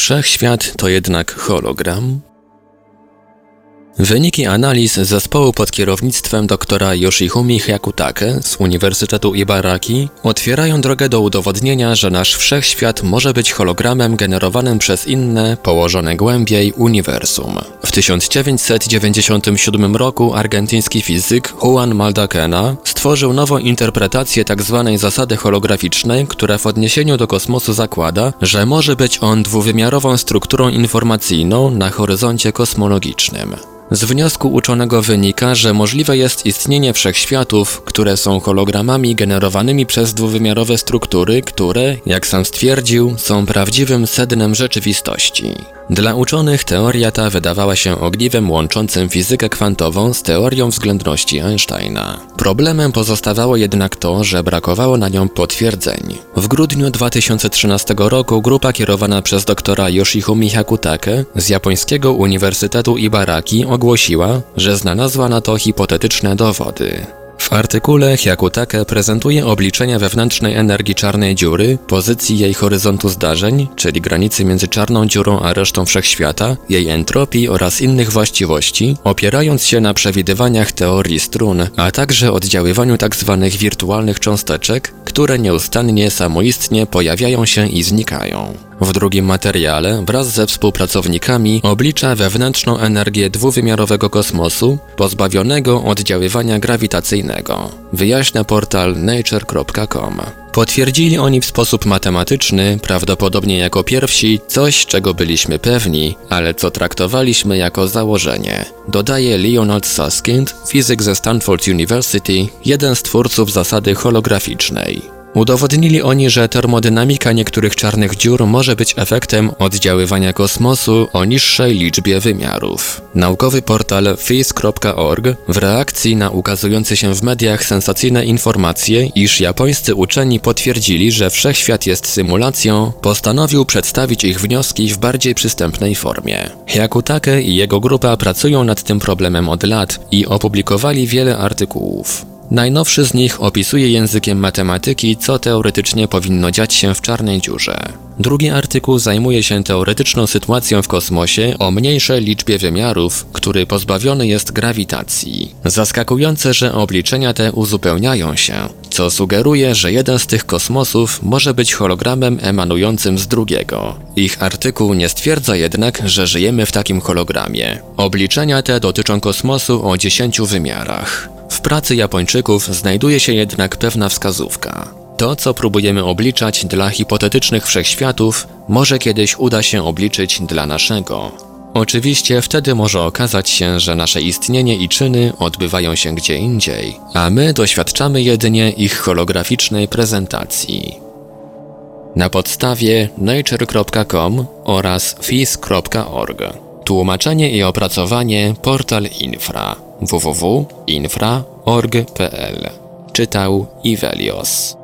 Wszechświat to jednak hologram? Wyniki analiz zespołu pod kierownictwem doktora Yoshihumi Hyakutake z Uniwersytetu Ibaraki otwierają drogę do udowodnienia, że nasz wszechświat może być hologramem generowanym przez inne, położone głębiej uniwersum. W 1997 roku argentyński fizyk Juan Maldacena stworzył nową interpretację tzw. Tak zasady holograficznej, która w odniesieniu do kosmosu zakłada, że może być on dwuwymiarową strukturą informacyjną na horyzoncie kosmologicznym. Z wniosku uczonego wynika, że możliwe jest istnienie wszechświatów, które są hologramami generowanymi przez dwuwymiarowe struktury, które, jak sam stwierdził, są prawdziwym sednem rzeczywistości. Dla uczonych teoria ta wydawała się ogniwem łączącym fizykę kwantową z teorią względności Einsteina. Problemem pozostawało jednak to, że brakowało na nią potwierdzeń. W grudniu 2013 roku grupa kierowana przez doktora Yoshihumi Hakutake z japońskiego Uniwersytetu Ibaraki ogłosiła, że znalazła na to hipotetyczne dowody. W artykule Hyakutake prezentuje obliczenia wewnętrznej energii czarnej dziury, pozycji jej horyzontu zdarzeń, czyli granicy między czarną dziurą a resztą wszechświata, jej entropii oraz innych właściwości, opierając się na przewidywaniach teorii strun, a także oddziaływaniu tzw. Tak wirtualnych cząsteczek, które nieustannie samoistnie pojawiają się i znikają. W drugim materiale wraz ze współpracownikami oblicza wewnętrzną energię dwuwymiarowego kosmosu pozbawionego oddziaływania grawitacyjnego. Wyjaśnia portal nature.com. Potwierdzili oni w sposób matematyczny, prawdopodobnie jako pierwsi, coś czego byliśmy pewni, ale co traktowaliśmy jako założenie. Dodaje Leonard Susskind, fizyk ze Stanford University, jeden z twórców zasady holograficznej. Udowodnili oni, że termodynamika niektórych czarnych dziur może być efektem oddziaływania kosmosu o niższej liczbie wymiarów. Naukowy portal phys.org w reakcji na ukazujące się w mediach sensacyjne informacje, iż japońscy uczeni potwierdzili, że wszechświat jest symulacją, postanowił przedstawić ich wnioski w bardziej przystępnej formie. Hyakutake i jego grupa pracują nad tym problemem od lat i opublikowali wiele artykułów. Najnowszy z nich opisuje językiem matematyki, co teoretycznie powinno dziać się w czarnej dziurze. Drugi artykuł zajmuje się teoretyczną sytuacją w kosmosie o mniejszej liczbie wymiarów, który pozbawiony jest grawitacji. Zaskakujące, że obliczenia te uzupełniają się, co sugeruje, że jeden z tych kosmosów może być hologramem emanującym z drugiego. Ich artykuł nie stwierdza jednak, że żyjemy w takim hologramie. Obliczenia te dotyczą kosmosu o 10 wymiarach. W pracy Japończyków znajduje się jednak pewna wskazówka. To, co próbujemy obliczać dla hipotetycznych wszechświatów, może kiedyś uda się obliczyć dla naszego. Oczywiście wtedy może okazać się, że nasze istnienie i czyny odbywają się gdzie indziej, a my doświadczamy jedynie ich holograficznej prezentacji. Na podstawie nature.com oraz fis.org Tłumaczenie i opracowanie Portal Infra www.infra.org.pl Czytał Ivelios